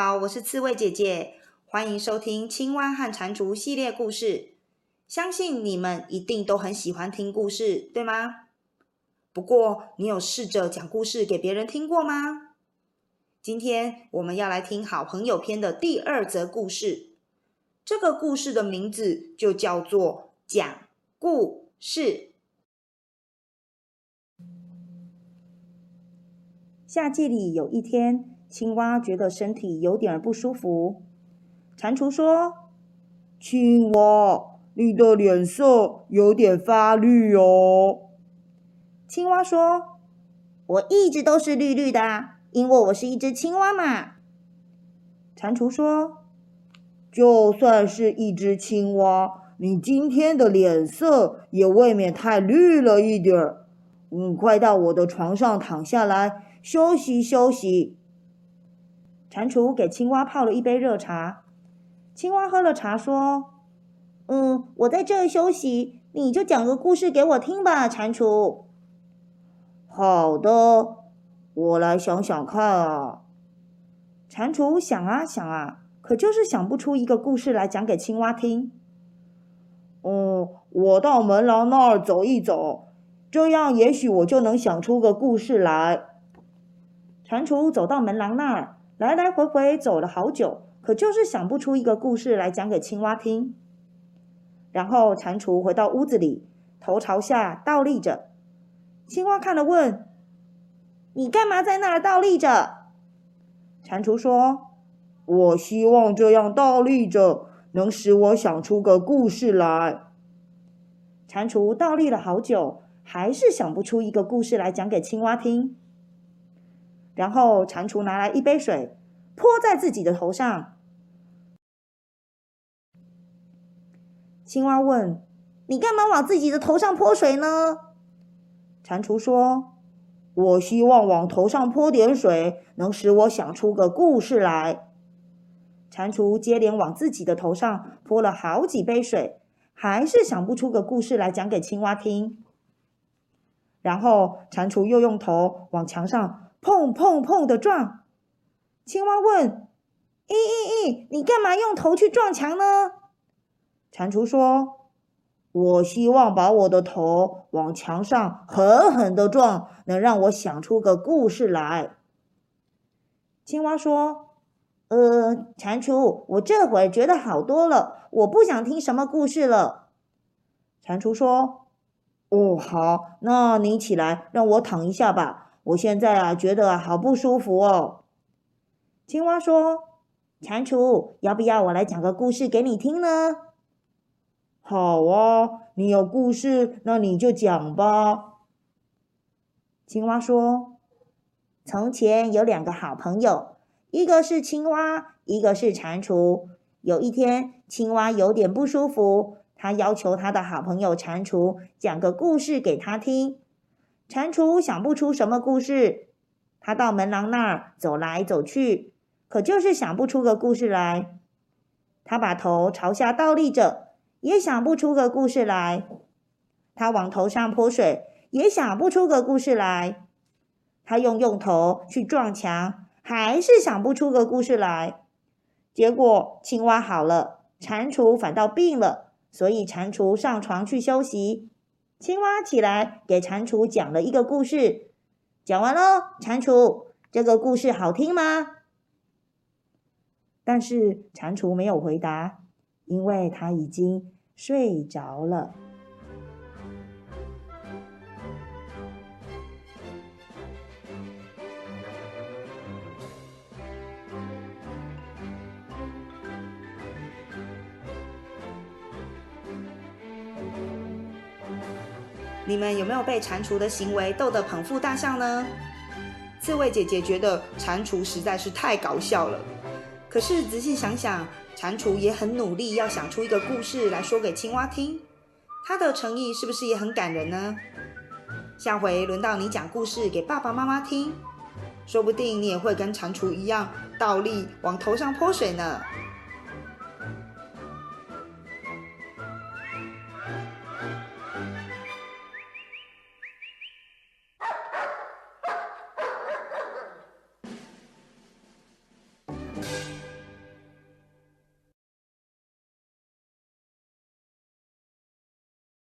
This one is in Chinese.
好，我是刺猬姐姐，欢迎收听《青蛙和蟾蜍》系列故事。相信你们一定都很喜欢听故事，对吗？不过，你有试着讲故事给别人听过吗？今天我们要来听好朋友篇的第二则故事。这个故事的名字就叫做《讲故事》。夏季里有一天，青蛙觉得身体有点不舒服。蟾蜍说：“青蛙，你的脸色有点发绿哦。”青蛙说：“我一直都是绿绿的，因为我是一只青蛙嘛。”蟾蜍说：“就算是一只青蛙，你今天的脸色也未免太绿了一点儿。你，快到我的床上躺下来。”休息休息。蟾蜍给青蛙泡了一杯热茶，青蛙喝了茶说：“嗯，我在这儿休息，你就讲个故事给我听吧。”蟾蜍：“好的，我来想想看啊。”蟾蜍想啊想啊，可就是想不出一个故事来讲给青蛙听。嗯，我到门廊那儿走一走，这样也许我就能想出个故事来。蟾蜍走到门廊那儿，来来回回走了好久，可就是想不出一个故事来讲给青蛙听。然后蟾蜍回到屋子里，头朝下倒立着。青蛙看了问：“你干嘛在那儿倒立着？”蟾蜍说：“我希望这样倒立着能使我想出个故事来。”蟾蜍倒立了好久，还是想不出一个故事来讲给青蛙听。然后，蟾蜍拿来一杯水，泼在自己的头上。青蛙问：“你干嘛往自己的头上泼水呢？”蟾蜍说：“我希望往头上泼点水，能使我想出个故事来。”蟾蜍接连往自己的头上泼了好几杯水，还是想不出个故事来讲给青蛙听。然后，蟾蜍又用头往墙上。砰砰砰的撞，青蛙问：“咦咦咦，你干嘛用头去撞墙呢？”蟾蜍说：“我希望把我的头往墙上狠狠的撞，能让我想出个故事来。”青蛙说：“呃，蟾蜍，我这会儿觉得好多了，我不想听什么故事了。”蟾蜍说：“哦，好，那你起来，让我躺一下吧。”我现在啊，觉得好不舒服哦。青蛙说：“蟾蜍，要不要我来讲个故事给你听呢？”好啊，你有故事，那你就讲吧。青蛙说：“从前有两个好朋友，一个是青蛙，一个是蟾蜍。有一天，青蛙有点不舒服，他要求他的好朋友蟾蜍讲个故事给他听。”蟾蜍想不出什么故事，他到门廊那儿走来走去，可就是想不出个故事来。他把头朝下倒立着，也想不出个故事来。他往头上泼水，也想不出个故事来。他用用头去撞墙，还是想不出个故事来。结果青蛙好了，蟾蜍反倒病了，所以蟾蜍上床去休息。青蛙起来，给蟾蜍讲了一个故事。讲完了，蟾蜍，这个故事好听吗？但是蟾蜍没有回答，因为它已经睡着了。你们有没有被蟾蜍的行为逗得捧腹大笑呢？刺猬姐姐觉得蟾蜍实在是太搞笑了。可是仔细想想，蟾蜍也很努力，要想出一个故事来说给青蛙听。它的诚意是不是也很感人呢？下回轮到你讲故事给爸爸妈妈听，说不定你也会跟蟾蜍一样倒立往头上泼水呢。